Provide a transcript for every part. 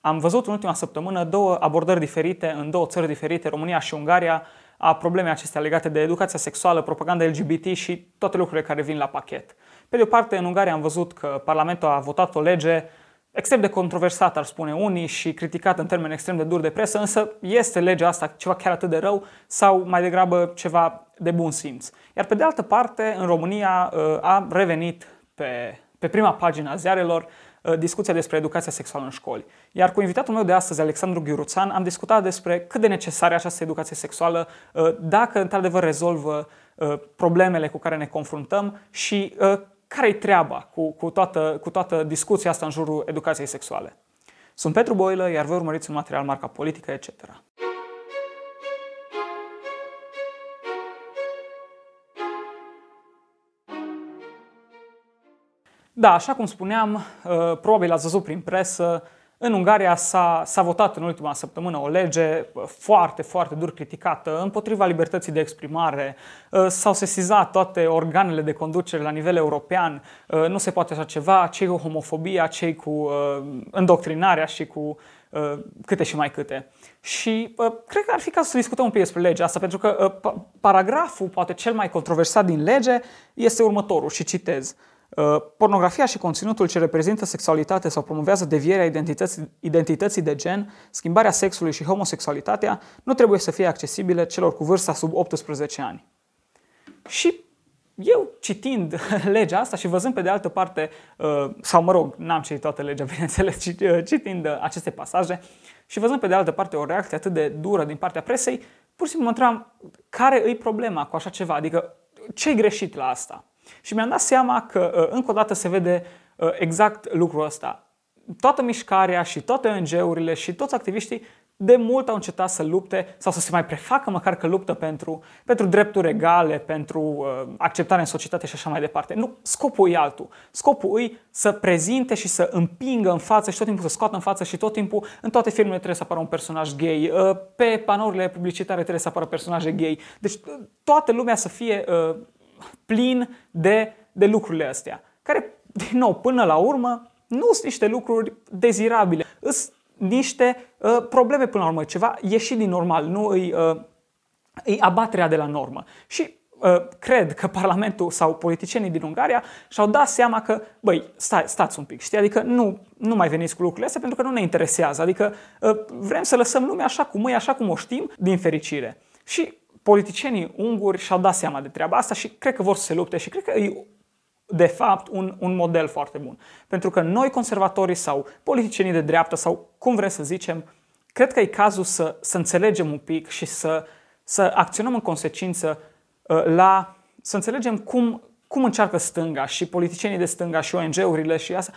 am văzut în ultima săptămână două abordări diferite în două țări diferite, România și Ungaria, a problemei acestea legate de educația sexuală, propaganda LGBT și toate lucrurile care vin la pachet. Pe de o parte, în Ungaria am văzut că Parlamentul a votat o lege extrem de controversată, ar spune unii, și criticată în termeni extrem de dur de presă, însă este legea asta ceva chiar atât de rău sau mai degrabă ceva de bun simț. Iar pe de altă parte, în România uh, a revenit pe, pe prima pagină a ziarelor uh, discuția despre educația sexuală în școli. Iar cu invitatul meu de astăzi, Alexandru Ghiuruțan, am discutat despre cât de necesară e această educație sexuală, uh, dacă într-adevăr rezolvă problemele cu care ne confruntăm și care-i treaba cu, cu, toată, cu toată discuția asta în jurul educației sexuale. Sunt Petru Boilă, iar voi urmăriți un material marca politică, etc. Da, așa cum spuneam, uh, probabil ați văzut prin presă, în Ungaria s-a, s-a votat în ultima săptămână o lege foarte, foarte dur criticată împotriva libertății de exprimare. Uh, s-au sesizat toate organele de conducere la nivel european. Uh, nu se poate așa ceva. Cei cu homofobia, cei cu uh, îndoctrinarea și cu câte și mai câte. Și cred că ar fi cazul să discutăm un pic despre legea asta, pentru că paragraful, poate cel mai controversat din lege, este următorul și citez. Uh, pornografia și conținutul ce reprezintă sexualitate sau promovează devierea identității, identității de gen, schimbarea sexului și homosexualitatea nu trebuie să fie accesibile celor cu vârsta sub 18 ani. Și eu citind legea asta și văzând pe de altă parte, uh, sau mă rog, n-am citit toată legea, bineînțeles, uh, citind aceste pasaje și văzând pe de altă parte o reacție atât de dură din partea presei, pur și simplu mă întrebam care îi problema cu așa ceva, adică ce-i greșit la asta? Și mi-am dat seama că uh, încă o dată se vede uh, exact lucrul ăsta. Toată mișcarea și toate ONG-urile și toți activiștii de mult au încetat să lupte sau să se mai prefacă măcar că luptă pentru, pentru drepturi egale, pentru uh, acceptare în societate și așa mai departe. Nu, scopul e altul. Scopul e să prezinte și să împingă în față și tot timpul să scoată în față și tot timpul în toate filmele trebuie să apară un personaj gay, uh, pe panourile publicitare trebuie să apară personaje gay. Deci uh, toată lumea să fie uh, plin de, de lucrurile astea, care, din nou, până la urmă, nu sunt niște lucruri dezirabile, sunt niște uh, probleme până la urmă, ceva ieșit din normal, nu îi, uh, îi abaterea de la normă. Și uh, cred că Parlamentul sau politicienii din Ungaria și-au dat seama că, băi, stai, stați un pic, știi, adică nu, nu mai veniți cu lucrurile astea pentru că nu ne interesează, adică uh, vrem să lăsăm lumea așa cum e, așa cum o știm, din fericire. Și politicienii unguri și-au dat seama de treaba asta și cred că vor să se lupte și cred că e de fapt un, un model foarte bun. Pentru că noi conservatorii sau politicienii de dreapta sau cum vrem să zicem, cred că e cazul să, să înțelegem un pic și să, să acționăm în consecință uh, la să înțelegem cum, cum încearcă stânga și politicienii de stânga și ONG-urile și asta,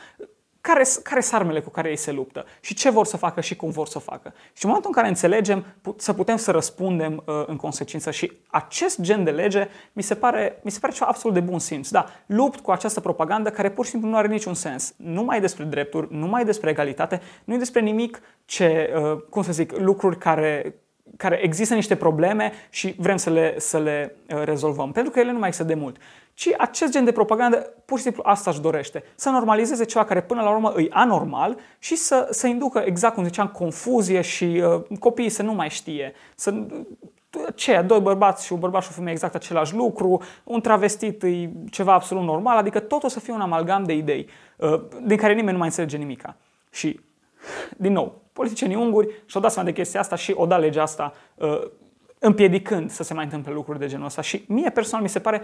care, care sunt armele cu care ei se luptă și ce vor să facă și cum vor să facă. Și în momentul în care înțelegem, să putem să răspundem uh, în consecință. Și acest gen de lege mi se pare, mi se pare ceva absolut de bun simț. Da, lupt cu această propagandă care pur și simplu nu are niciun sens. Nu mai despre drepturi, nu mai despre egalitate, nu e despre nimic ce, uh, cum să zic, lucruri care, care există niște probleme și vrem să le, să le uh, rezolvăm. Pentru că ele nu mai există de mult ci acest gen de propagandă pur și simplu asta își dorește. Să normalizeze ceva care până la urmă îi anormal și să, să inducă, exact cum ziceam, confuzie și uh, copiii să nu mai știe. Să, ce, doi bărbați și un bărbat și o femeie exact același lucru, un travestit e ceva absolut normal, adică tot o să fie un amalgam de idei uh, din care nimeni nu mai înțelege nimica. Și, din nou, politicienii unguri și-au dat seama de chestia asta și o da legea asta uh, împiedicând să se mai întâmple lucruri de genul ăsta. Și mie personal mi se pare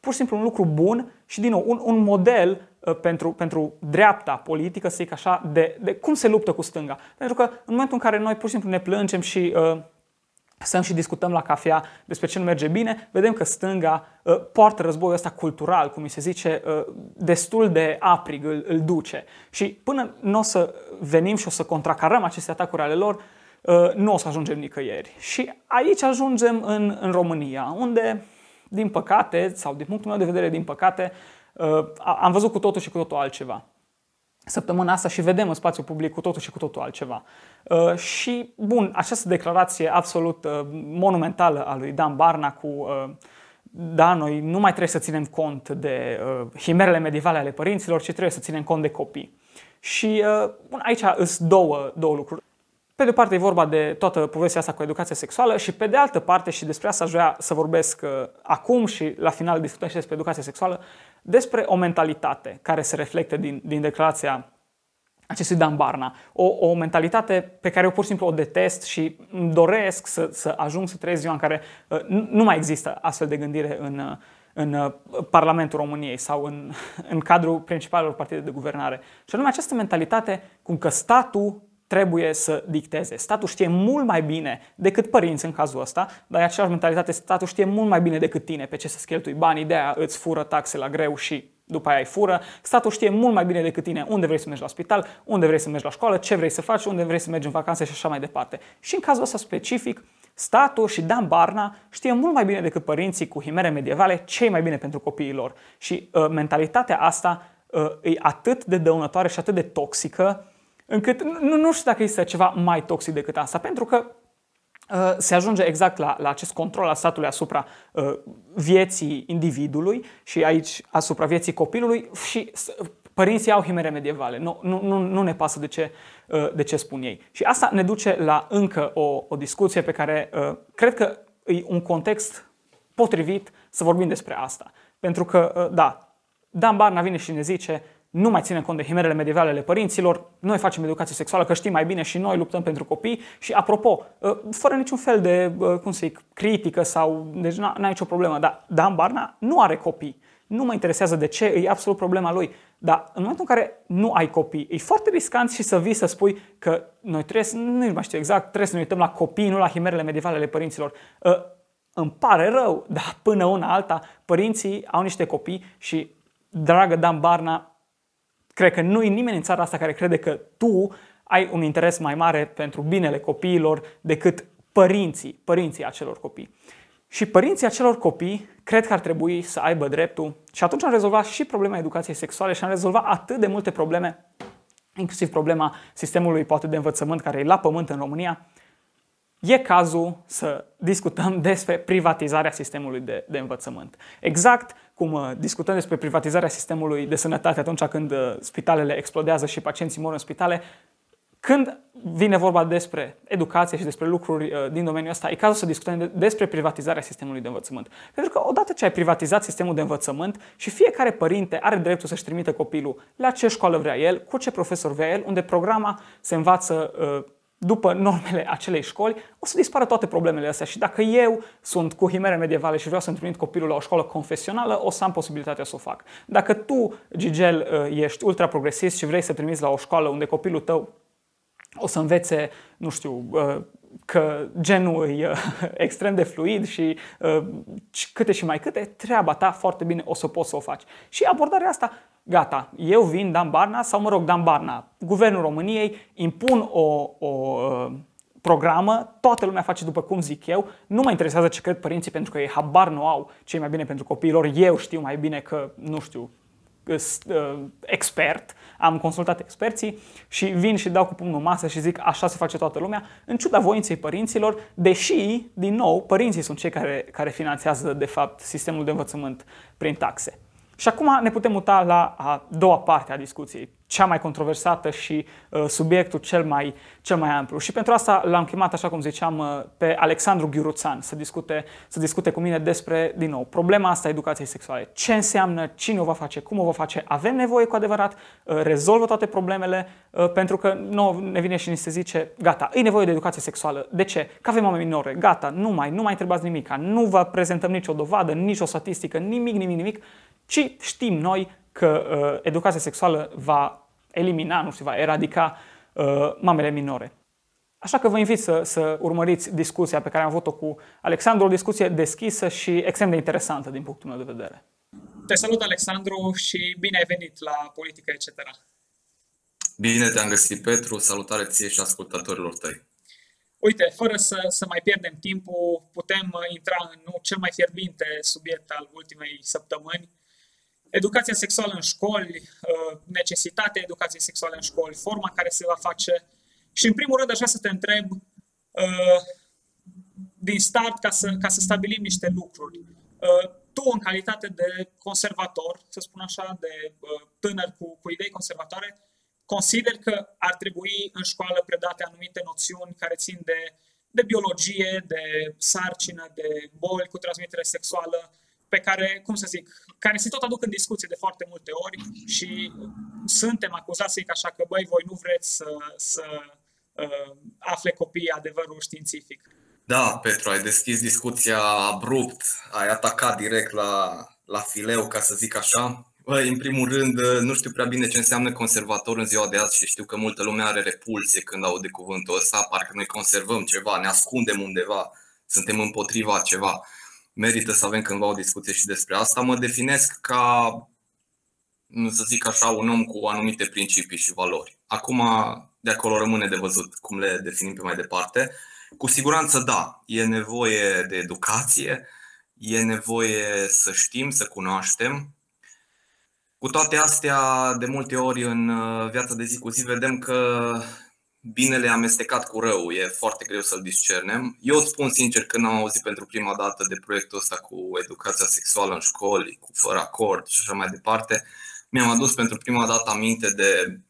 pur și simplu un lucru bun și, din nou, un, un model uh, pentru, pentru dreapta politică, să zic așa, de, de cum se luptă cu stânga. Pentru că în momentul în care noi pur și simplu ne plângem și uh, stăm și discutăm la cafea despre ce nu merge bine, vedem că stânga uh, poartă războiul ăsta cultural, cum mi se zice, uh, destul de aprig, îl, îl duce. Și până nu o să venim și o să contracarăm aceste atacuri ale lor, uh, nu o să ajungem nicăieri. Și aici ajungem în, în România, unde din păcate, sau din punctul meu de vedere, din păcate, uh, am văzut cu totul și cu totul altceva. Săptămâna asta și vedem în spațiu public cu totul și cu totul altceva. Uh, și, bun, această declarație absolut uh, monumentală a lui Dan Barna cu da, noi nu mai trebuie să ținem cont de himerele medievale ale părinților, ci trebuie să ținem cont de copii. Și uh, aici sunt două, două lucruri. Pe de o parte e vorba de toată povestea asta cu educația sexuală și pe de altă parte, și despre asta aș vrea să vorbesc uh, acum și la final discutăm și despre educația sexuală, despre o mentalitate care se reflectă din, din declarația acestui Dan Barna. O, o mentalitate pe care eu pur și simplu o detest și îmi doresc să, să ajung să trăiesc ziua în care uh, nu mai există astfel de gândire în, uh, în uh, Parlamentul României sau în, în cadrul principalelor partide de guvernare. Și anume această mentalitate cum că statul trebuie să dicteze. Statul știe mult mai bine decât părinți în cazul ăsta, dar e aceeași mentalitate, statul știe mult mai bine decât tine pe ce să cheltui banii, de aia îți fură taxe la greu și după aia îi fură. Statul știe mult mai bine decât tine unde vrei să mergi la spital, unde vrei să mergi la școală, ce vrei să faci, unde vrei să mergi în vacanțe și așa mai departe. Și în cazul ăsta specific, statul și Dan Barna știe mult mai bine decât părinții cu himere medievale ce mai bine pentru copiii lor. Și uh, mentalitatea asta uh, e atât de dăunătoare și atât de toxică încât nu, nu știu dacă este ceva mai toxic decât asta, pentru că uh, se ajunge exact la, la acest control al statului asupra uh, vieții individului și aici asupra vieții copilului și părinții au himere medievale. Nu, nu, nu, nu ne pasă de ce, uh, de ce spun ei. Și asta ne duce la încă o, o discuție pe care uh, cred că e un context potrivit să vorbim despre asta. Pentru că, uh, da, Dan Barna vine și ne zice nu mai ținem cont de himerele medievale ale părinților, noi facem educație sexuală, că știm mai bine și noi luptăm pentru copii și, apropo, ă, fără niciun fel de, ă, cum să zic, critică sau, deci n-ai nicio problemă, dar Dan Barna nu are copii. Nu mă interesează de ce, e absolut problema lui. Dar în momentul în care nu ai copii, e foarte riscant și să vii să spui că noi trebuie să, nu mai știu exact, trebuie să ne uităm la copii, nu la himerele medievale ale părinților. Uh, îmi pare rău, dar până una alta, părinții au niște copii și, dragă Dan Barna, Cred că nu e nimeni în țara asta care crede că tu ai un interes mai mare pentru binele copiilor decât părinții, părinții acelor copii. Și părinții acelor copii cred că ar trebui să aibă dreptul și atunci am rezolvat și problema educației sexuale și am rezolvat atât de multe probleme, inclusiv problema sistemului poate de învățământ care e la pământ în România, e cazul să discutăm despre privatizarea sistemului de, de învățământ. Exact cum uh, discutăm despre privatizarea sistemului de sănătate atunci când uh, spitalele explodează și pacienții mor în spitale, când vine vorba despre educație și despre lucruri uh, din domeniul ăsta, e cazul să discutăm despre privatizarea sistemului de învățământ. Pentru că odată ce ai privatizat sistemul de învățământ și fiecare părinte are dreptul să-și trimită copilul la ce școală vrea el, cu ce profesor vrea el, unde programa se învață uh, după normele acelei școli, o să dispară toate problemele astea și dacă eu sunt cu himere medievale și vreau să-mi trimit copilul la o școală confesională, o să am posibilitatea să o fac. Dacă tu, Gigel, uh, ești ultra progresist și vrei să trimiți la o școală unde copilul tău o să învețe, nu știu, uh, că genul e uh, extrem de fluid și câte și mai câte, treaba ta foarte bine o să poți să o faci. Și abordarea asta gata, eu vin Dan Barna sau, mă rog, Dan Barna, Guvernul României impun o, o uh, programă, toată lumea face după cum zic eu, nu mă interesează ce cred părinții pentru că ei habar nu au ce mai bine pentru copiilor, eu știu mai bine că, nu știu, uh, expert, am consultat experții și vin și dau cu pumnul masă și zic așa se face toată lumea, în ciuda voinței părinților, deși, din nou, părinții sunt cei care, care finanțează, de fapt, sistemul de învățământ prin taxe. Și acum ne putem muta la a doua parte a discuției, cea mai controversată și uh, subiectul cel mai, cel mai amplu. Și pentru asta l-am chemat, așa cum ziceam, uh, pe Alexandru Ghiuruțan să discute, să discute cu mine despre, din nou, problema asta a educației sexuale. Ce înseamnă, cine o va face, cum o va face, avem nevoie cu adevărat, uh, rezolvă toate problemele, uh, pentru că nu ne vine și ni se zice, gata, e nevoie de educație sexuală. De ce? Că avem oameni minore, gata, nu mai, nu mai întrebați nimic, nu vă prezentăm nicio dovadă, nicio statistică, nimic, nimic, nimic, ci știm noi că uh, educația sexuală va elimina, nu știu, va eradica uh, mamele minore. Așa că vă invit să, să urmăriți discuția pe care am avut-o cu Alexandru, o discuție deschisă și extrem de interesantă din punctul meu de vedere. Te salut, Alexandru, și bine ai venit la Politică etc. Bine te-am găsit, Petru. Salutare ție și ascultătorilor tăi. Uite, fără să, să mai pierdem timpul, putem uh, intra în nu, cel mai fierbinte subiect al ultimei săptămâni, educația sexuală în școli, uh, necesitatea educației sexuale în școli, forma în care se va face. Și în primul rând aș vrea să te întreb uh, din start ca să, ca să stabilim niște lucruri. Uh, tu, în calitate de conservator, să spun așa, de tânăr cu, cu idei conservatoare, consider că ar trebui în școală predate anumite noțiuni care țin de, de biologie, de sarcină, de boli cu transmitere sexuală, pe care, cum să zic, care se tot aduc în discuție de foarte multe ori și suntem acuzați să zic așa că, băi, voi nu vreți să, să uh, afle copiii adevărul științific. Da, Petru, ai deschis discuția abrupt, ai atacat direct la, la fileu, ca să zic așa. Băi, în primul rând, nu știu prea bine ce înseamnă conservator în ziua de azi și știu că multă lume are repulsie când aude cuvântul ăsta, parcă noi conservăm ceva, ne ascundem undeva, suntem împotriva ceva. Merită să avem cândva o discuție și despre asta. Mă definesc ca, nu să zic așa, un om cu anumite principii și valori. Acum, de acolo rămâne de văzut cum le definim pe mai departe. Cu siguranță, da, e nevoie de educație, e nevoie să știm, să cunoaștem. Cu toate astea, de multe ori în uh, viața de zi cu zi vedem că binele amestecat cu rău, e foarte greu să-l discernem. Eu îți spun sincer, când am auzit pentru prima dată de proiectul ăsta cu educația sexuală în școli, cu fără acord și așa mai departe, mi-am adus pentru prima dată aminte de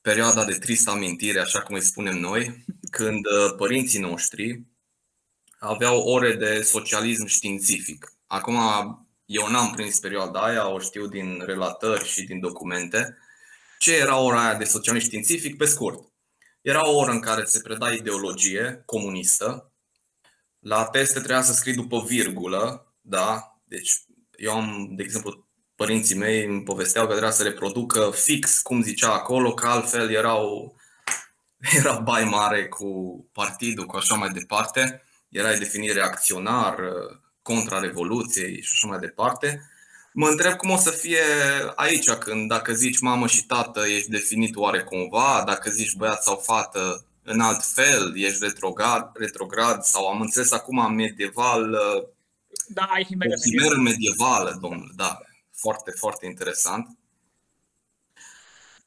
perioada de tristă amintire, așa cum îi spunem noi, când uh, părinții noștri aveau ore de socialism științific. Acum, eu n-am prins perioada aia, o știu din relatări și din documente. Ce era ora aia de socialism științific? Pe scurt, era o oră în care se preda ideologie comunistă. La teste trebuia să scrii după virgulă, da? Deci eu am, de exemplu, părinții mei îmi povesteau că trebuia să reproducă fix cum zicea acolo, că altfel erau, era bai mare cu partidul, cu așa mai departe. Era definire reacționar, contra Revoluției și așa mai departe. Mă întreb cum o să fie aici, când dacă zici mamă și tată, ești definit oare cumva, dacă zici băiat sau fată, în alt fel, ești retrograd, retrograd sau am înțeles acum medieval. Da, ai himeră medievală. medievală, domnule, da foarte, foarte interesant.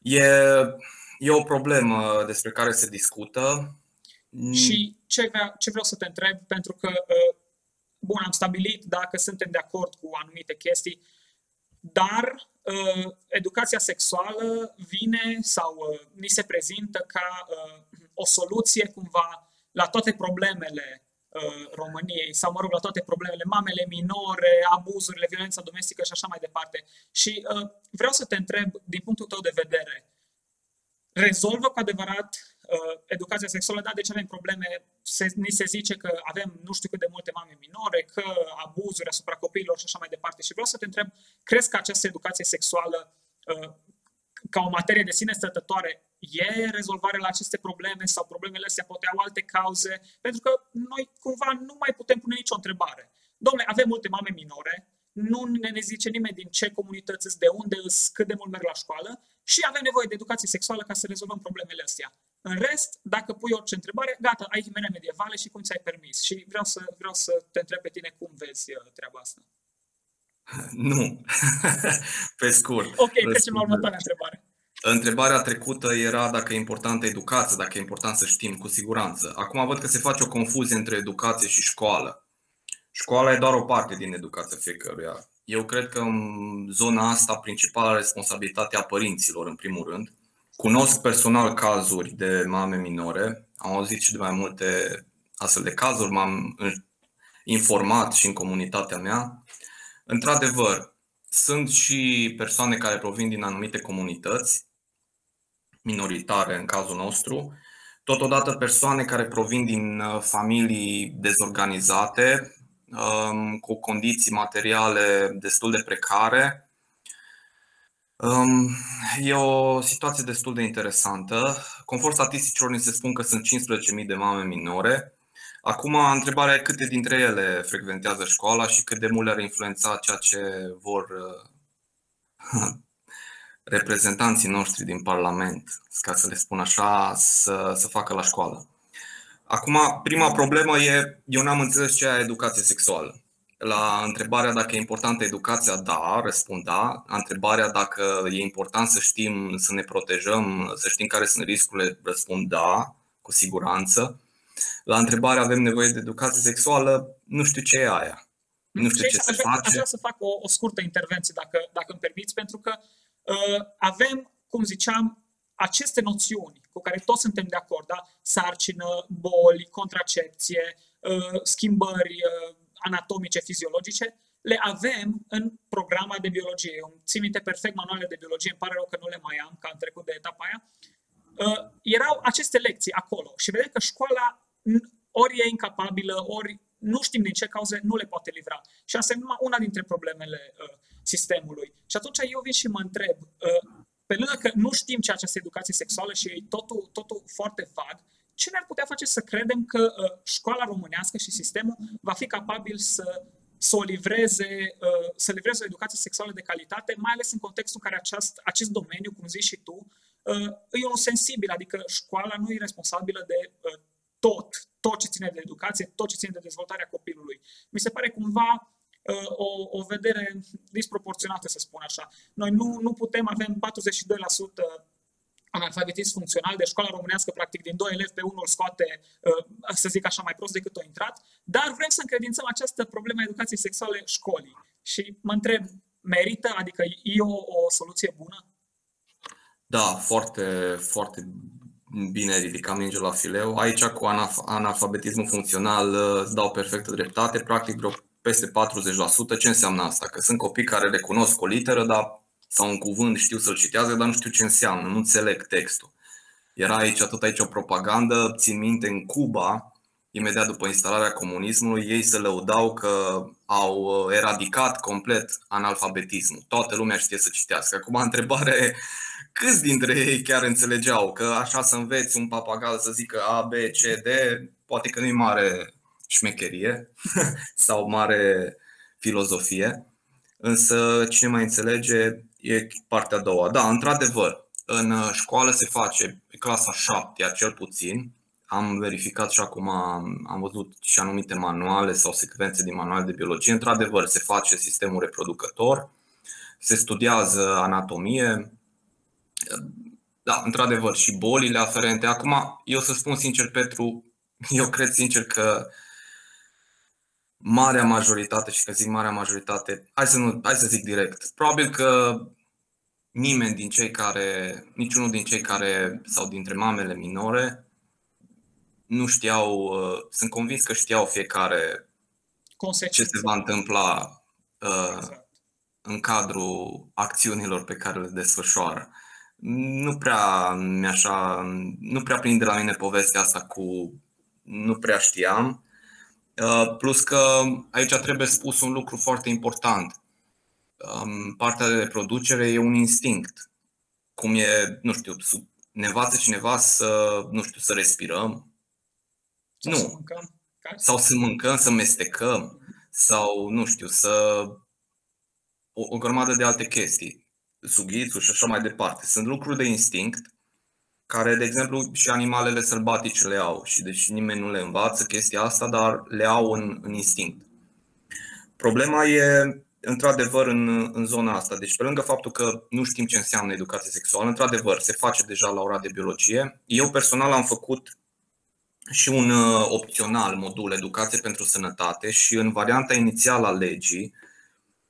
E, e o problemă despre care se discută. Și ce, vrea, ce vreau să te întreb, pentru că, uh, bun, am stabilit dacă suntem de acord cu anumite chestii, dar uh, educația sexuală vine sau uh, ni se prezintă ca o soluție cumva la toate problemele Uh, României sau, mă rog, la toate problemele, mamele minore, abuzurile, violența domestică și așa mai departe. Și uh, vreau să te întreb, din punctul tău de vedere, rezolvă cu adevărat uh, educația sexuală? Da, deci avem probleme, se, ni se zice că avem nu știu cât de multe mame minore, că abuzuri asupra copiilor și așa mai departe. Și vreau să te întreb, crezi că această educație sexuală uh, ca o materie de sine stătătoare e rezolvarea la aceste probleme sau problemele astea poate au alte cauze, pentru că noi cumva nu mai putem pune nicio întrebare. Domnule, avem multe mame minore, nu ne, ne zice nimeni din ce comunități de unde îs, cât de mult merg la școală și avem nevoie de educație sexuală ca să rezolvăm problemele astea. În rest, dacă pui orice întrebare, gata, ai himene medievale și cum ți-ai permis. Și vreau să, vreau să te întreb pe tine cum vezi uh, treaba asta. Nu. pe scurt. Ok, trecem la următoarea întrebare. Întrebarea trecută era dacă e importantă educația, dacă e important să știm cu siguranță. Acum văd că se face o confuzie între educație și școală. Școala e doar o parte din educația fiecăruia. Eu cred că în zona asta principala responsabilitatea părinților, în primul rând. Cunosc personal cazuri de mame minore, am auzit și de mai multe astfel de cazuri, m-am informat și în comunitatea mea. Într-adevăr, sunt și persoane care provin din anumite comunități minoritare în cazul nostru, totodată persoane care provin din uh, familii dezorganizate, um, cu condiții materiale destul de precare. Um, e o situație destul de interesantă. Conform statisticilor, ni se spun că sunt 15.000 de mame minore. Acum, întrebarea e câte dintre ele frecventează școala și cât de mult le-ar influența ceea ce vor uh, reprezentanții noștri din Parlament, ca să le spun așa, să, să facă la școală. Acum, prima problemă e, eu n-am înțeles ce e educație sexuală. La întrebarea dacă e importantă educația, da, răspund da. La întrebarea dacă e important să știm, să ne protejăm, să știm care sunt riscurile, răspund da, cu siguranță. La întrebarea avem nevoie de educație sexuală, nu știu ce e aia. Nu știu ce, ce se face. Aș vrea să fac o, o scurtă intervenție, dacă, dacă îmi permiți, pentru că uh, avem, cum ziceam, aceste noțiuni cu care toți suntem de acord, da? sarcină, boli, contracepție, uh, schimbări uh, anatomice, fiziologice, le avem în programa de biologie. Eu țin minte perfect manualele de biologie, îmi pare rău că nu le mai am, că am trecut de etapa aia. Uh, erau aceste lecții acolo și vedem că școala ori e incapabilă, ori nu știm din ce cauze nu le poate livra. Și asta e numai una dintre problemele uh, sistemului. Și atunci eu vin și mă întreb, uh, pe lângă că nu știm ce această educație sexuală și e totul, totul foarte vag, ce ne-ar putea face să credem că uh, școala românească și sistemul va fi capabil să să o livreze, uh, să livreze o educație sexuală de calitate, mai ales în contextul în care acest, acest domeniu, cum zici și tu, uh, e unul sensibil, adică școala nu e responsabilă de uh, tot, tot ce ține de educație, tot ce ține de dezvoltarea copilului. Mi se pare cumva o, o vedere disproporționată, să spun așa. Noi nu, nu putem, avem 42% analfabetism funcțional, de școala românească, practic, din doi elevi pe unul scoate, uh, să zic așa, mai prost decât a intrat, dar vrem să încredințăm această problemă a educației sexuale școlii. Și mă întreb, merită? Adică e o, o soluție bună? Da, foarte, foarte bine ridicat minge la fileu. Aici cu analf- analfabetismul funcțional uh, îți dau perfectă dreptate, practic vreo peste 40%. Ce înseamnă asta? Că sunt copii care recunosc o literă, dar sau un cuvânt știu să-l citează, dar nu știu ce înseamnă, nu înțeleg textul. Era aici tot aici o propagandă, țin minte, în Cuba, imediat după instalarea comunismului, ei se lăudau că au uh, eradicat complet analfabetismul. Toată lumea știe să citească. Acum, întrebare câți dintre ei chiar înțelegeau că așa să înveți un papagal să zică A, B, C, D, poate că nu e mare șmecherie sau mare filozofie, însă cine mai înțelege e partea a doua. Da, într-adevăr, în uh, școală se face pe clasa 7 cel puțin. Am verificat și acum am, am văzut și anumite manuale sau secvențe din manuale de biologie. Într-adevăr, se face sistemul reproducător, se studiază anatomie, da, într-adevăr, și bolile aferente. Acum, eu să spun sincer, Petru, eu cred sincer că marea majoritate, și că zic marea majoritate, hai să, nu, hai să zic direct, probabil că nimeni din cei care, niciunul din cei care, sau dintre mamele minore, nu știau, uh, sunt convins că știau fiecare ce se va întâmpla uh, exact. în cadrul acțiunilor pe care le desfășoară. Nu prea așa, nu prea prinde la mine povestea asta cu nu prea știam. Uh, plus că aici trebuie spus un lucru foarte important partea de reproducere e un instinct. Cum e, nu știu, ne învață cineva să, nu știu, să respirăm? Sau nu. Să mâncăm. Sau să mâncăm, să mestecăm, sau, nu știu, să. O, o grămadă de alte chestii, sughițul și așa mai departe. Sunt lucruri de instinct care, de exemplu, și animalele sălbatice le au și deci nimeni nu le învață chestia asta, dar le au în, în instinct. Problema e într-adevăr, în, în zona asta. Deci, pe lângă faptul că nu știm ce înseamnă educație sexuală, într-adevăr, se face deja la ora de biologie. Eu personal am făcut și un uh, opțional modul educație pentru sănătate și în varianta inițială a legii,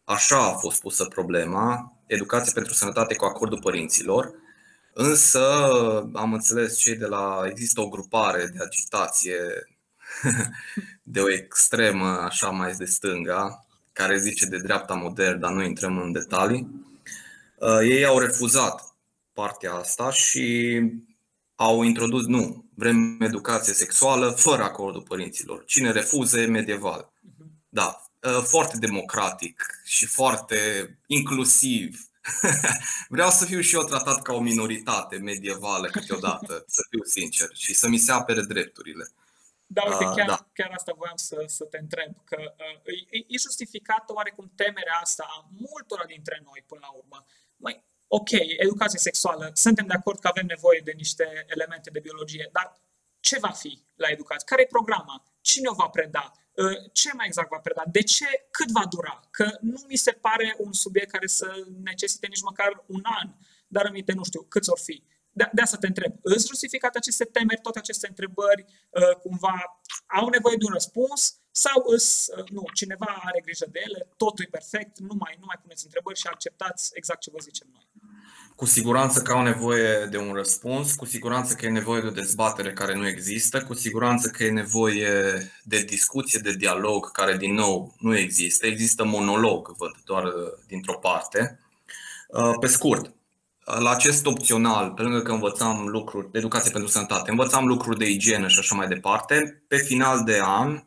așa a fost pusă problema, educație pentru sănătate cu acordul părinților, însă am înțeles cei de la, există o grupare de agitație de o extremă așa mai de stânga, care zice de dreapta modern, dar nu intrăm în detalii. Uh, ei au refuzat partea asta și au introdus, nu, vrem educație sexuală fără acordul părinților. Cine refuză e medieval. Da, uh, foarte democratic și foarte inclusiv. Vreau să fiu și eu tratat ca o minoritate medievală câteodată, să fiu sincer, și să mi se apere drepturile. Da, uite, chiar, da. chiar asta voiam să, să te întreb, că uh, e, e justificată oarecum temerea asta a multora dintre noi până la urmă. Mai, ok, educație sexuală, suntem de acord că avem nevoie de niște elemente de biologie, dar ce va fi la educație? Care e programa? Cine o va preda? Uh, ce mai exact va preda? De ce? Cât va dura? Că nu mi se pare un subiect care să necesite nici măcar un an, dar aminte, nu știu, câți or fi de, de asta te întreb, îți justificate aceste temeri, toate aceste întrebări, uh, cumva au nevoie de un răspuns sau îs, nu, cineva are grijă de ele, totul e perfect, nu mai, nu mai puneți întrebări și acceptați exact ce vă zicem noi. Cu siguranță că au nevoie de un răspuns, cu siguranță că e nevoie de o dezbatere care nu există, cu siguranță că e nevoie de discuție, de dialog, care din nou nu există. Există monolog, văd, doar dintr-o parte. Pe scurt, la acest opțional, pe lângă că învățam lucruri de educație pentru sănătate, învățam lucruri de igienă și așa mai departe, pe final de an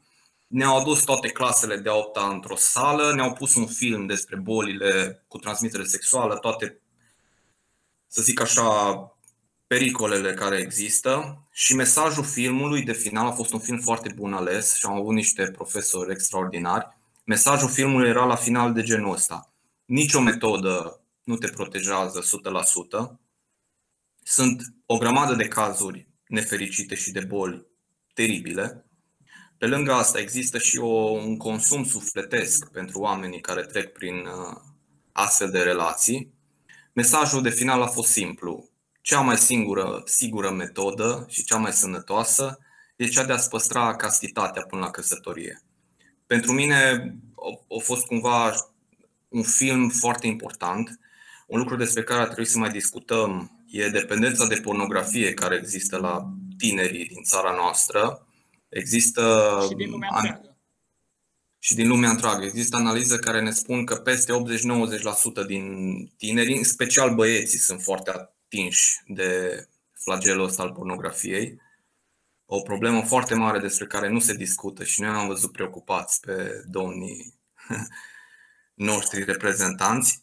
ne-au adus toate clasele de a 8 într-o sală, ne-au pus un film despre bolile cu transmitere sexuală, toate, să zic așa, pericolele care există și mesajul filmului de final a fost un film foarte bun ales și am avut niște profesori extraordinari. Mesajul filmului era la final de genul ăsta. Nicio metodă nu te protejează 100%. Sunt o grămadă de cazuri nefericite și de boli teribile. Pe lângă asta există și o, un consum sufletesc pentru oamenii care trec prin uh, astfel de relații. Mesajul de final a fost simplu. Cea mai singură, sigură metodă și cea mai sănătoasă e cea de a-ți păstra castitatea până la căsătorie. Pentru mine a fost cumva un film foarte important un lucru despre care ar trebui să mai discutăm e dependența de pornografie care există la tinerii din țara noastră. Există și din lumea întreagă. Și din lumea întreagă. Există analize care ne spun că peste 80-90% din tineri, în special băieții, sunt foarte atinși de flagelul ăsta al pornografiei. O problemă foarte mare despre care nu se discută și noi am văzut preocupați pe domnii noștri reprezentanți.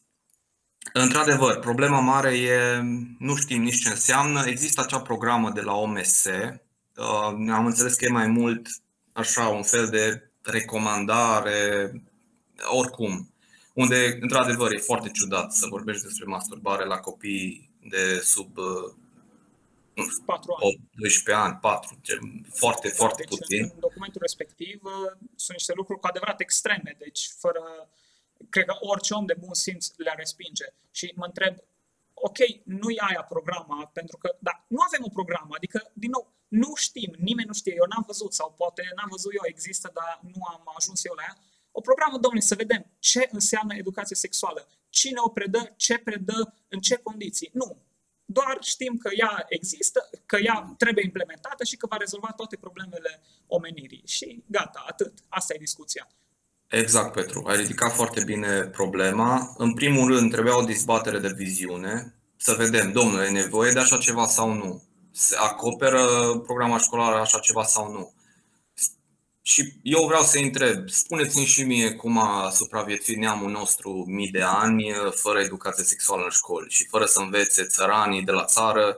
Într-adevăr, problema mare e, nu știm nici ce înseamnă. Există acea programă de la OMS. Uh, am înțeles că e mai mult așa un fel de recomandare, oricum, unde, într-adevăr, e foarte ciudat să vorbești despre masturbare la copii de sub uh, nu știu, 4 ani. 12 ani, 4, foarte, foarte deci, puțin. În documentul respectiv uh, sunt niște lucruri cu adevărat extreme, deci fără cred că orice om de bun simț le respinge. Și mă întreb, ok, nu-i aia programa, pentru că, da, nu avem o programă, adică, din nou, nu știm, nimeni nu știe, eu n-am văzut sau poate n-am văzut eu, există, dar nu am ajuns eu la ea. O programă, domnule, să vedem ce înseamnă educație sexuală, cine o predă, ce predă, în ce condiții. Nu. Doar știm că ea există, că ea trebuie implementată și că va rezolva toate problemele omenirii. Și gata, atât. Asta e discuția. Exact, Petru. Ai ridicat foarte bine problema. În primul rând, trebuia o dezbatere de viziune, să vedem, domnule, e nevoie de așa ceva sau nu? Se acoperă programa școlară așa ceva sau nu? Și eu vreau să întreb, spuneți-mi și mie cum a supraviețuit neamul nostru mii de ani fără educație sexuală în școli și fără să învețe țăranii de la țară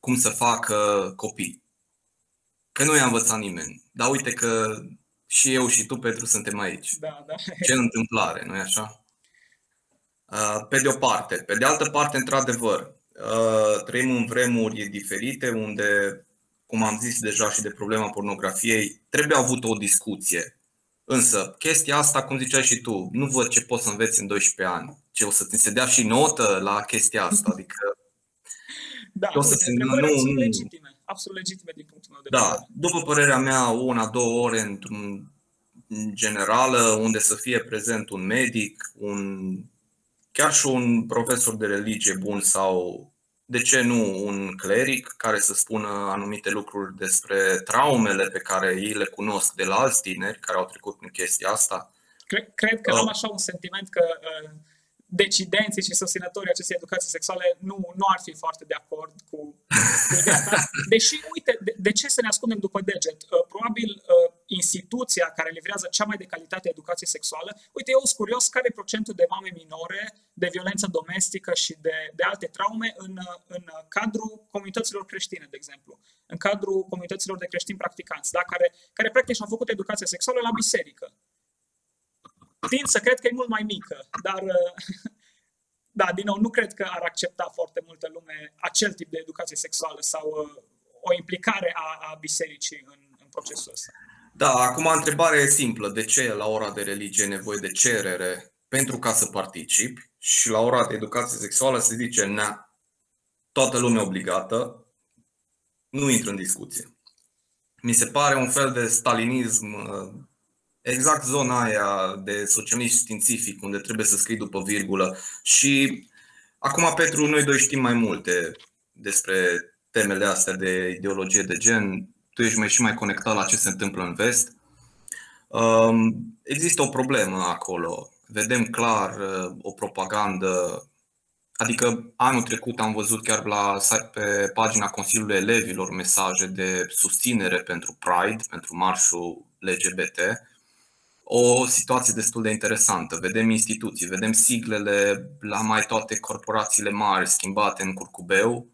cum să facă copii. Că nu i-a învățat nimeni. Dar uite că și eu și tu, Petru, suntem aici. Da, da. Ce întâmplare, nu-i așa? Uh, pe de o parte. Pe de altă parte, într-adevăr, uh, trăim în vremuri diferite unde, cum am zis deja și de problema pornografiei, trebuie avut o discuție. Însă, chestia asta, cum ziceai și tu, nu văd ce poți să înveți în 12 ani. Ce o să ți se dea și notă la chestia asta. Adică da, o să se... nu, nu, legitime absolut legitime din punctul meu de da, vedere. După părerea mea, una, două ore într-un generală, unde să fie prezent un medic, un, chiar și un profesor de religie bun sau, de ce nu, un cleric care să spună anumite lucruri despre traumele pe care ei le cunosc de la alți tineri care au trecut prin chestia asta. Cred, cred că uh. am așa un sentiment că uh, decidenții și susținătorii acestei educații sexuale nu, nu ar fi foarte de acord cu, cu ideea asta. Deși, uite, de, de ce să ne ascundem după deget? Uh, probabil uh, instituția care livrează cea mai de calitate educație sexuală, uite, eu sunt curios care e procentul de mame minore, de violență domestică și de, de alte traume în, în cadrul comunităților creștine, de exemplu, în cadrul comunităților de creștini practicanți, da? care, care practic și-au făcut educație sexuală la biserică tind să cred că e mult mai mică, dar da, din nou, nu cred că ar accepta foarte multă lume acel tip de educație sexuală sau uh, o implicare a, a bisericii în, în procesul ăsta. Da, acum întrebarea e simplă. De ce la ora de religie e nevoie de cerere pentru ca să participi și la ora de educație sexuală se zice, na, toată lumea obligată, nu intră în discuție. Mi se pare un fel de stalinism uh, Exact zona aia de socialist științific, unde trebuie să scrii după virgulă. Și acum, Petru, noi doi știm mai multe despre temele astea de ideologie de gen. Tu ești mai și mai conectat la ce se întâmplă în vest. Um, există o problemă acolo. Vedem clar uh, o propagandă Adică anul trecut am văzut chiar la, pe pagina Consiliului Elevilor mesaje de susținere pentru Pride, pentru marșul LGBT. O situație destul de interesantă. Vedem instituții, vedem siglele la mai toate corporațiile mari schimbate în curcubeu,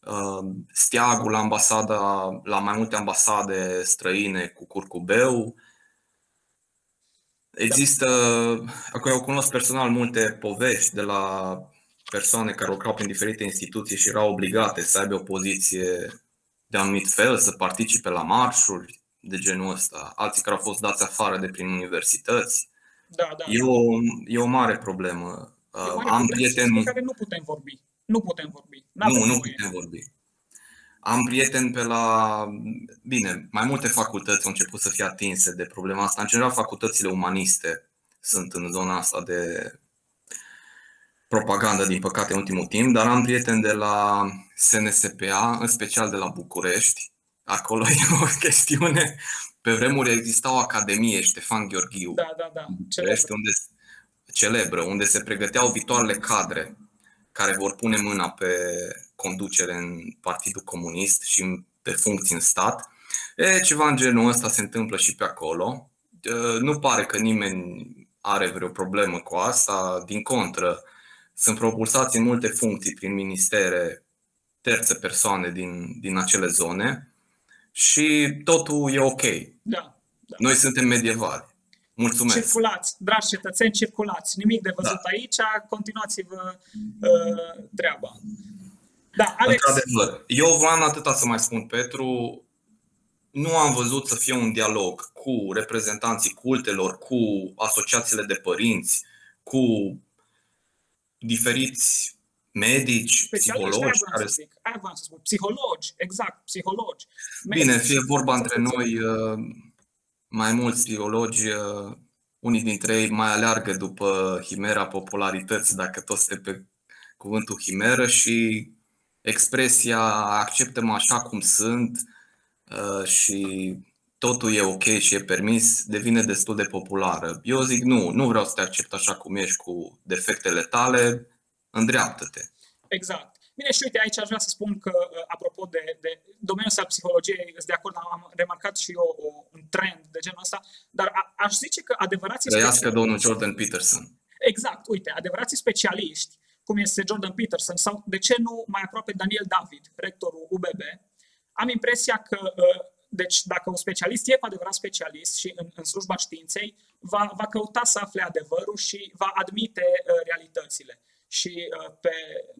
uh, steagul la ambasada, la mai multe ambasade străine cu curcubeu. Există, acum eu cunosc personal multe povești de la persoane care lucrau prin diferite instituții și erau obligate să aibă o poziție de anumit fel, să participe la marșuri de genul ăsta, alții care au fost dați afară de prin universități. Da, da. E o, e o mare problemă. E o mare Am prieteni care nu putem vorbi. Nu putem vorbi. N-avem nu, nu putem vorbi. Am prieteni pe la. Bine, mai multe facultăți au început să fie atinse de problema asta. În general, facultățile umaniste sunt în zona asta de propagandă, din păcate, în ultimul timp, dar am prieteni de la SNSPA, în special de la București. Acolo e o chestiune. Pe vremuri exista o academie, Ștefan Gheorghiu, da, da, da. Celebră. Unde, celebră, unde se pregăteau viitoarele cadre care vor pune mâna pe conducere în Partidul Comunist și pe funcții în stat. E, ceva în genul ăsta se întâmplă și pe acolo. Nu pare că nimeni are vreo problemă cu asta, din contră, sunt propulsați în multe funcții prin ministere terțe persoane din, din acele zone și totul e ok. Da, da. Noi suntem medievali. Mulțumesc. Circulați, dragi cetățeni, circulați. Nimic de văzut da. aici, continuați-vă uh, treaba. Da, Alex. Într-adevăr. Eu vreau atâta să mai spun, Petru, nu am văzut să fie un dialog cu reprezentanții cultelor, cu asociațiile de părinți, cu diferiți medici, psihologi. Care... Să zic, să spun, psihologi, exact, psihologi. Medici, Bine, fie vorba între noi, uh, mai mulți psihologi, uh, unii dintre ei mai aleargă după himera popularității, dacă tot este pe cuvântul himeră și expresia acceptă-mă așa cum sunt uh, și totul e ok și e permis, devine destul de populară. Eu zic nu, nu vreau să te accept așa cum ești cu defectele tale, îndreaptă-te. Exact. Bine, și uite, aici aș vrea să spun că, uh, apropo de, de domeniul ăsta psihologiei, sunt de acord, am remarcat și eu o, un trend de genul ăsta, dar a, aș zice că adevărații Trăiască domnul Jordan Peterson. Exact, uite, adevărații specialiști, cum este Jordan Peterson sau, de ce nu, mai aproape Daniel David, rectorul UBB, am impresia că uh, deci, dacă un specialist e cu adevărat specialist și în, în slujba științei, va, va căuta să afle adevărul și va admite uh, realitățile. Și uh, pe,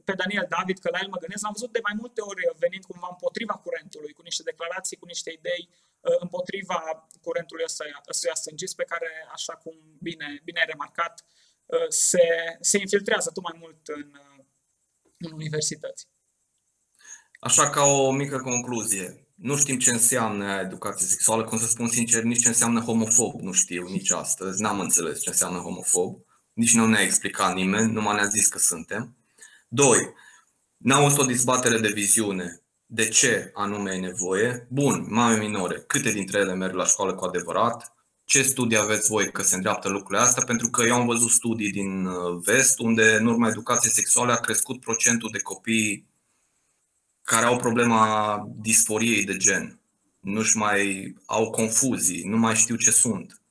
pe Daniel David, că la el mă gândesc, l-am văzut de mai multe ori venind cumva împotriva curentului, cu niște declarații, cu niște idei uh, împotriva curentului ăsta, ăstuia sângist, pe care, așa cum bine, bine ai remarcat, uh, se, se infiltrează tot mai mult în, uh, în universități. Așa ca o mică concluzie, nu știm ce înseamnă educație sexuală, cum să spun sincer, nici ce înseamnă homofob, nu știu nici astăzi, n-am înțeles ce înseamnă homofob, nici nu ne-a explicat nimeni, numai ne-a zis că suntem. Doi, n-au fost o dezbatere de viziune, de ce anume e nevoie. Bun, mame minore, câte dintre ele merg la școală cu adevărat? Ce studii aveți voi că se îndreaptă lucrurile astea? Pentru că eu am văzut studii din uh, vest unde în urma educației sexuale a crescut procentul de copii care au problema disforiei de gen. Nu-și mai au confuzii, nu mai știu ce sunt.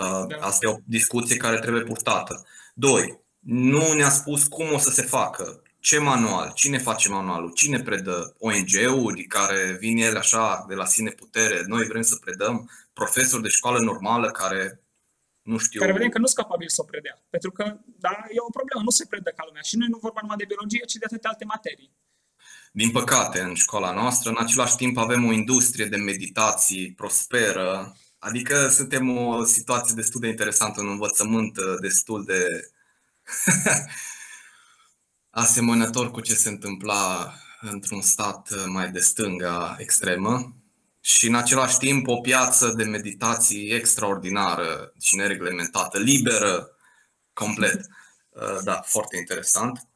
Uh, da. Asta e o discuție care trebuie purtată. Doi, nu ne-a spus cum o să se facă, ce manual, cine face manualul, cine predă ONG-uri care vin ele așa de la sine putere, noi vrem să predăm profesori de școală normală care nu știu. Care vedem că nu sunt capabili să o predea. Pentru că, da, e o problemă, nu se predă ca lumea. Și nu e vorba numai de biologie, ci de atâtea alte materii. Din păcate, în școala noastră, în același timp avem o industrie de meditații prosperă, adică suntem o situație destul de interesantă, un învățământ uh, destul de asemănător cu ce se întâmpla într-un stat uh, mai de stânga extremă. și în același timp o piață de meditații extraordinară și nereglementată, liberă, complet. Uh, da, foarte interesant.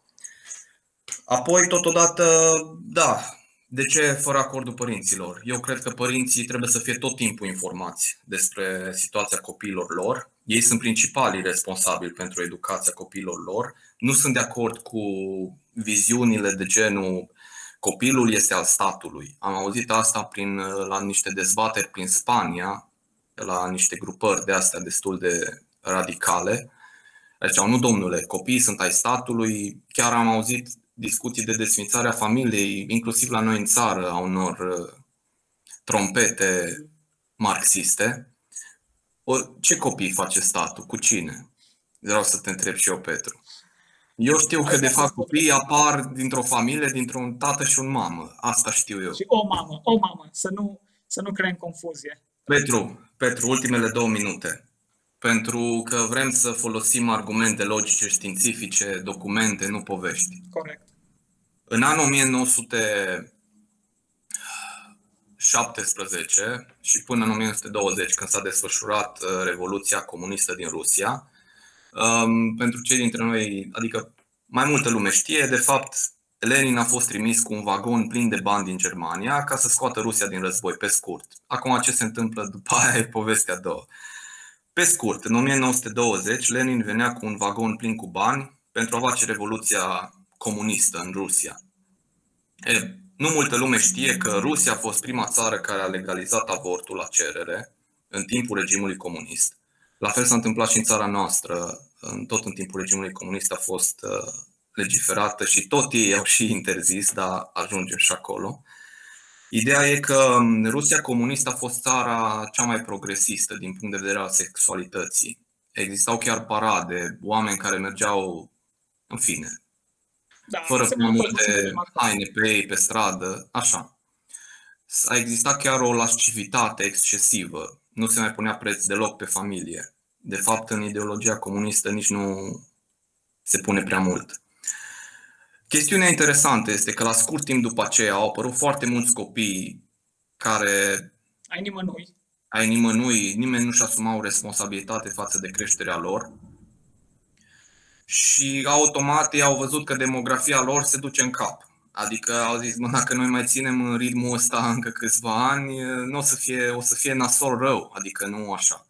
Apoi, totodată, da, de ce fără acordul părinților? Eu cred că părinții trebuie să fie tot timpul informați despre situația copiilor lor. Ei sunt principalii responsabili pentru educația copiilor lor. Nu sunt de acord cu viziunile de genul copilul este al statului. Am auzit asta prin, la niște dezbateri prin Spania, la niște grupări de astea destul de radicale. Deci, nu domnule, copiii sunt ai statului. Chiar am auzit discuții de desfințare a familiei, inclusiv la noi în țară, a unor uh, trompete marxiste. Ce copii face statul? Cu cine? Vreau să te întreb și eu, Petru. Eu știu că, de fapt, copiii apar dintr-o familie, dintr-un tată și un mamă. Asta știu eu. Și o mamă, o mamă, să nu, să nu creăm confuzie. Petru, Petru, ultimele două minute. Pentru că vrem să folosim argumente logice, științifice, documente, nu povești. Corect. În anul 1917 și până în 1920, când s-a desfășurat uh, Revoluția Comunistă din Rusia, um, pentru cei dintre noi, adică mai multă lume știe, de fapt, Lenin a fost trimis cu un vagon plin de bani din Germania ca să scoată Rusia din război, pe scurt. Acum ce se întâmplă după aia e povestea a doua. Pe scurt, în 1920, Lenin venea cu un vagon plin cu bani pentru a face revoluția comunistă în Rusia. E, nu multă lume știe că Rusia a fost prima țară care a legalizat avortul la cerere în timpul regimului comunist. La fel s-a întâmplat și în țara noastră, în tot în timpul regimului comunist a fost uh, legiferată și tot ei au și interzis, dar ajungem și acolo. Ideea e că um, Rusia comunistă a fost țara cea mai progresistă din punct de vedere al sexualității. Existau chiar parade, oameni care mergeau, în fine, da, fără prea multe haine pe ei, pe stradă, așa. A existat chiar o lascivitate excesivă. Nu se mai punea preț deloc pe familie. De fapt, în ideologia comunistă nici nu se pune prea mult. Chestiunea interesantă este că la scurt timp după aceea au apărut foarte mulți copii care... Ai nimănui. Ai nimănui, nimeni nu-și asuma o responsabilitate față de creșterea lor și automat ei au văzut că demografia lor se duce în cap. Adică au zis, mă, dacă noi mai ținem în ritmul ăsta încă câțiva ani, nu o să fie, o să fie nasol rău, adică nu așa.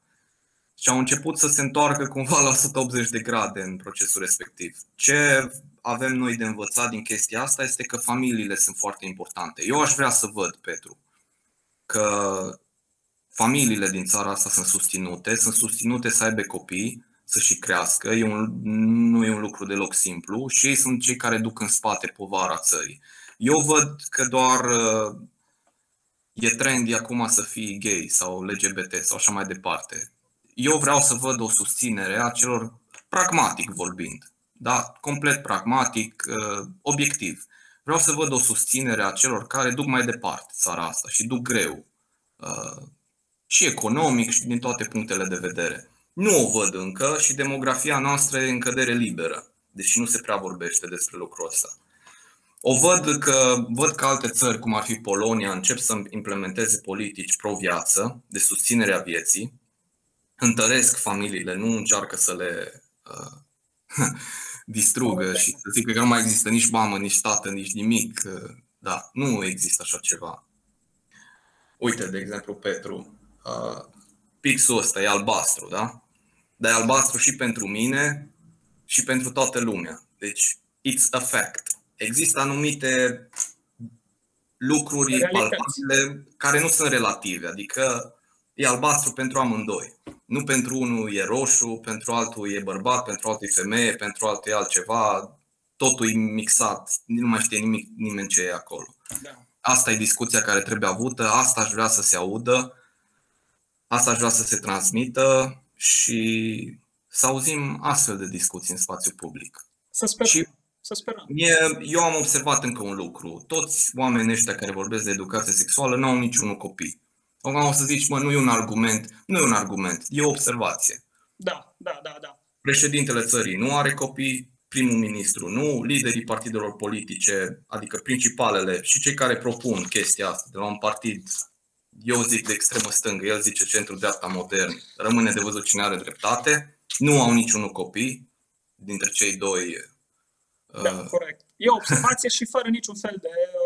Și au început să se întoarcă cumva la 180 de grade în procesul respectiv. Ce avem noi de învățat din chestia asta este că familiile sunt foarte importante. Eu aș vrea să văd, Petru, că familiile din țara asta sunt susținute, sunt susținute să aibă copii, să și crească, e un, nu e un lucru deloc simplu și ei sunt cei care duc în spate povara țării. Eu văd că doar uh, e trendy acum să fii gay sau LGBT sau așa mai departe. Eu vreau să văd o susținere a celor, pragmatic vorbind, da? complet pragmatic, uh, obiectiv. Vreau să văd o susținere a celor care duc mai departe țara asta și duc greu, uh, și economic și din toate punctele de vedere. Nu o văd încă și demografia noastră e în cădere liberă, deși nu se prea vorbește despre lucrul ăsta. O văd că, văd că alte țări, cum ar fi Polonia, încep să implementeze politici pro-viață, de susținere a vieții, întăresc familiile, nu încearcă să le uh, distrugă și să zică că nu mai există nici mamă, nici tată, nici nimic. Uh, da, nu există așa ceva. Uite, de exemplu, Petru, uh, pixul ăsta e albastru, da? dar e albastru și pentru mine și pentru toată lumea. Deci, it's a fact. Există anumite lucruri palpabile care nu sunt relative, adică e albastru pentru amândoi. Nu pentru unul e roșu, pentru altul e bărbat, pentru altul e femeie, pentru altul e altceva, totul e mixat, nu mai știe nimic, nimeni ce e acolo. Da. Asta e discuția care trebuie avută, asta aș vrea să se audă, asta aș vrea să se transmită și să auzim astfel de discuții în spațiu public. Să sperăm. Și să sperăm. Mie, eu am observat încă un lucru. Toți oamenii ăștia care vorbesc de educație sexuală nu au niciunul copii. Acum o să zici, mă, nu e un argument. Nu e un argument, e o observație. Da, da, da, da. Președintele țării nu are copii, primul ministru nu, liderii partidelor politice, adică principalele și cei care propun chestia asta de la un partid eu zic de extremă stângă, el zice centru-dreapta modern. Rămâne de văzut cine are dreptate. Nu au niciunul copii dintre cei doi. Da, uh... corect. E o observație și fără niciun fel de uh,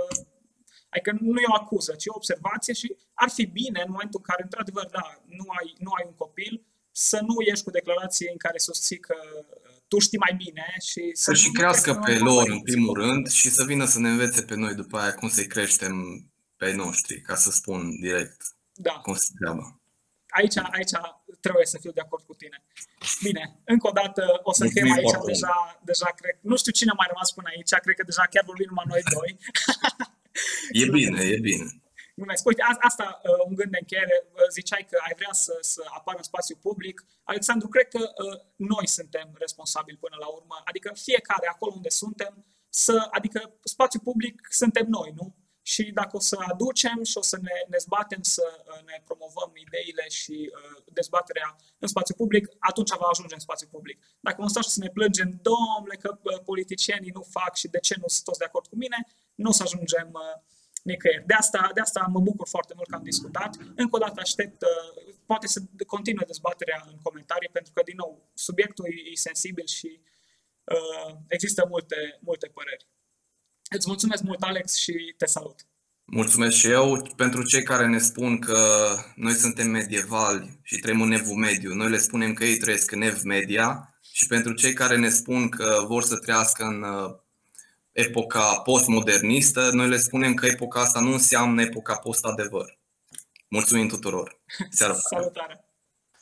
Adică nu e o acuză, ci o observație și ar fi bine în momentul în care, într-adevăr, da, nu ai, nu ai un copil, să nu ieși cu declarații în care susții că tu știi mai bine și să, să și crească pe lor în primul rând și să vină să ne învețe pe noi după aia cum să-i creștem pe noștri, ca să spun direct da. cum se treaba. Aici, aici trebuie să fiu de acord cu tine. Bine, încă o dată o să încheiem aici, deja, deja cred, nu știu cine a mai rămas până aici, cred că deja chiar vorbim numai noi doi. e bine, e bine. Mulțumesc. Uite, asta uh, un gând de încheiere. Uh, ziceai că ai vrea să, să apară în spațiu public. Alexandru, cred că uh, noi suntem responsabili până la urmă. Adică fiecare acolo unde suntem, să, adică spațiu public suntem noi, nu? Și dacă o să aducem și o să ne, ne zbatem să uh, ne promovăm ideile și uh, dezbaterea în spațiu public, atunci va ajunge în spațiu public. Dacă vom sta și să ne plângem, domnule, că uh, politicienii nu fac și de ce nu sunt toți de acord cu mine, nu o să ajungem uh, nicăieri. De asta, de asta mă bucur foarte mult că am discutat. Încă o dată aștept, uh, poate să continue dezbaterea în comentarii, pentru că, din nou, subiectul e, e sensibil și uh, există multe, multe păreri. Îți mulțumesc mult, Alex, și te salut! Mulțumesc și eu. Pentru cei care ne spun că noi suntem medievali și trăim în evul mediu, noi le spunem că ei trăiesc în ev media și pentru cei care ne spun că vor să trăiască în uh, epoca postmodernistă, noi le spunem că epoca asta nu înseamnă epoca post-adevăr. Mulțumim tuturor! Seara Salutare!